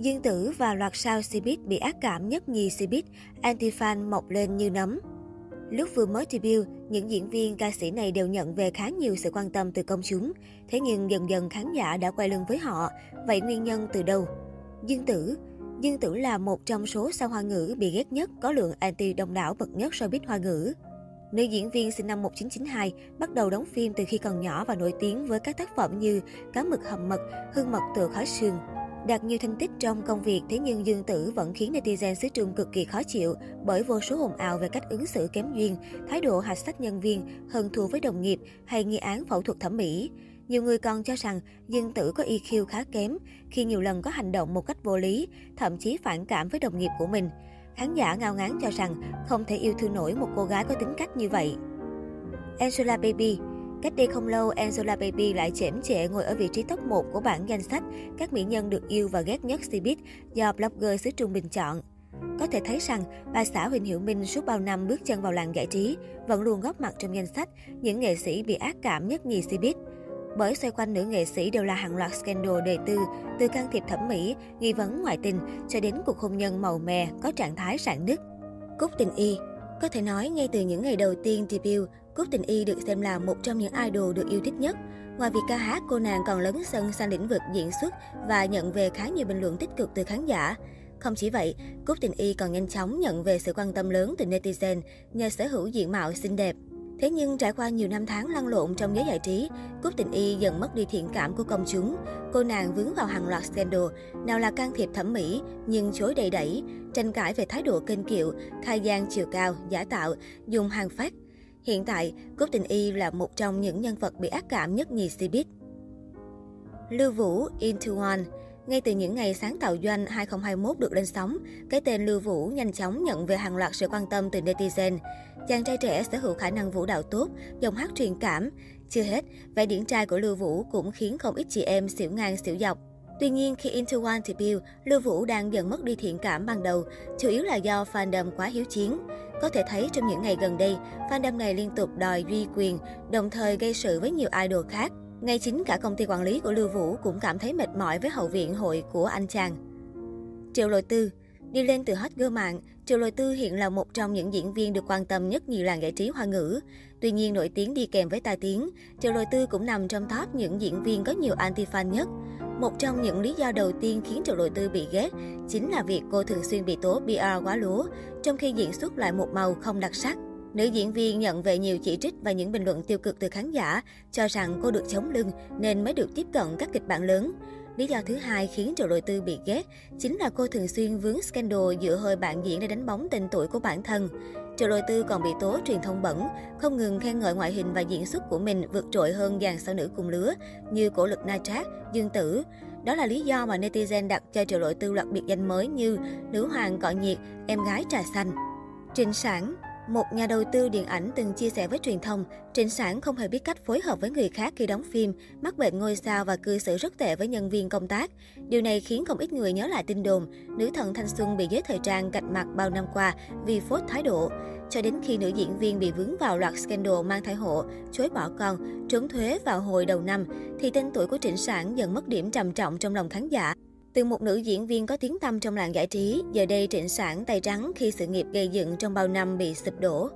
Dương Tử và loạt sao Cbiz bị ác cảm nhất nhì Cbiz, anti-fan mọc lên như nấm. Lúc vừa mới debut, những diễn viên ca sĩ này đều nhận về khá nhiều sự quan tâm từ công chúng. Thế nhưng dần dần khán giả đã quay lưng với họ. Vậy nguyên nhân từ đâu? Dương Tử Dương Tử là một trong số sao hoa ngữ bị ghét nhất, có lượng anti đông đảo bậc nhất showbiz hoa ngữ. Nữ diễn viên sinh năm 1992 bắt đầu đóng phim từ khi còn nhỏ và nổi tiếng với các tác phẩm như Cá mực hầm mật, Hương mật tựa khói sương. Đạt nhiều thành tích trong công việc, thế nhưng Dương Tử vẫn khiến netizen xứ Trung cực kỳ khó chịu bởi vô số hồn ào về cách ứng xử kém duyên, thái độ hạch sách nhân viên, hơn thua với đồng nghiệp hay nghi án phẫu thuật thẩm mỹ. Nhiều người còn cho rằng Dương Tử có EQ khá kém khi nhiều lần có hành động một cách vô lý, thậm chí phản cảm với đồng nghiệp của mình. Khán giả ngao ngán cho rằng không thể yêu thương nổi một cô gái có tính cách như vậy. Angela Baby Cách đây không lâu, Angela Baby lại chễm chệ ngồi ở vị trí top 1 của bảng danh sách các mỹ nhân được yêu và ghét nhất Cbiz do blogger xứ Trung Bình chọn. Có thể thấy rằng, bà xã Huỳnh Hiểu Minh suốt bao năm bước chân vào làng giải trí, vẫn luôn góp mặt trong danh sách những nghệ sĩ bị ác cảm nhất nhì Cbiz. Bởi xoay quanh nữ nghệ sĩ đều là hàng loạt scandal đời tư, từ can thiệp thẩm mỹ, nghi vấn ngoại tình cho đến cuộc hôn nhân màu mè có trạng thái rạn nứt. Cúc Tình Y Có thể nói ngay từ những ngày đầu tiên debut, Cúc Tình Y được xem là một trong những idol được yêu thích nhất. Ngoài việc ca hát, cô nàng còn lấn sân sang lĩnh vực diễn xuất và nhận về khá nhiều bình luận tích cực từ khán giả. Không chỉ vậy, Cúc Tình Y còn nhanh chóng nhận về sự quan tâm lớn từ netizen nhờ sở hữu diện mạo xinh đẹp. Thế nhưng trải qua nhiều năm tháng lăn lộn trong giới giải trí, Cúc Tình Y dần mất đi thiện cảm của công chúng. Cô nàng vướng vào hàng loạt scandal, nào là can thiệp thẩm mỹ nhưng chối đầy đẩy, tranh cãi về thái độ kênh kiệu, khai gian chiều cao, giả tạo, dùng hàng phát. Hiện tại, Cúc Tình Y là một trong những nhân vật bị ác cảm nhất nhì Cbiz. Lưu Vũ Into One ngay từ những ngày sáng tạo doanh 2021 được lên sóng, cái tên Lưu Vũ nhanh chóng nhận về hàng loạt sự quan tâm từ netizen. Chàng trai trẻ sở hữu khả năng vũ đạo tốt, giọng hát truyền cảm. Chưa hết, vẻ điển trai của Lưu Vũ cũng khiến không ít chị em xỉu ngang xỉu dọc. Tuy nhiên, khi Into One debut, Lưu Vũ đang dần mất đi thiện cảm ban đầu, chủ yếu là do fandom quá hiếu chiến. Có thể thấy trong những ngày gần đây, fandom này liên tục đòi duy quyền, đồng thời gây sự với nhiều idol khác. Ngay chính cả công ty quản lý của Lưu Vũ cũng cảm thấy mệt mỏi với hậu viện hội của anh chàng. Triệu Lội Tư Đi lên từ hot girl mạng, Triệu Lôi Tư hiện là một trong những diễn viên được quan tâm nhất nhiều làng giải trí hoa ngữ. Tuy nhiên, nổi tiếng đi kèm với tai tiếng, Triệu Lôi Tư cũng nằm trong top những diễn viên có nhiều anti-fan nhất. Một trong những lý do đầu tiên khiến Triệu đội Tư bị ghét chính là việc cô thường xuyên bị tố PR quá lúa, trong khi diễn xuất lại một màu không đặc sắc. Nữ diễn viên nhận về nhiều chỉ trích và những bình luận tiêu cực từ khán giả, cho rằng cô được chống lưng nên mới được tiếp cận các kịch bản lớn. Lý do thứ hai khiến Triệu đội Tư bị ghét chính là cô thường xuyên vướng scandal dựa hơi bạn diễn để đánh bóng tên tuổi của bản thân. Triệu Đội Tư còn bị tố truyền thông bẩn, không ngừng khen ngợi ngoại hình và diễn xuất của mình vượt trội hơn dàn sao nữ cùng lứa như cổ lực Na Trác, Dương Tử. Đó là lý do mà netizen đặt cho Triệu Đội Tư loạt biệt danh mới như Nữ hoàng cọ nhiệt, em gái trà xanh. Trịnh sản một nhà đầu tư điện ảnh từng chia sẻ với truyền thông, Trịnh Sản không hề biết cách phối hợp với người khác khi đóng phim, mắc bệnh ngôi sao và cư xử rất tệ với nhân viên công tác. Điều này khiến không ít người nhớ lại tin đồn, nữ thần thanh xuân bị giới thời trang gạch mặt bao năm qua vì phốt thái độ. Cho đến khi nữ diễn viên bị vướng vào loạt scandal mang thai hộ, chối bỏ con, trốn thuế vào hồi đầu năm, thì tên tuổi của Trịnh Sản dần mất điểm trầm trọng trong lòng khán giả. Từ một nữ diễn viên có tiếng tăm trong làng giải trí, giờ đây trịnh sản tay trắng khi sự nghiệp gây dựng trong bao năm bị sụp đổ.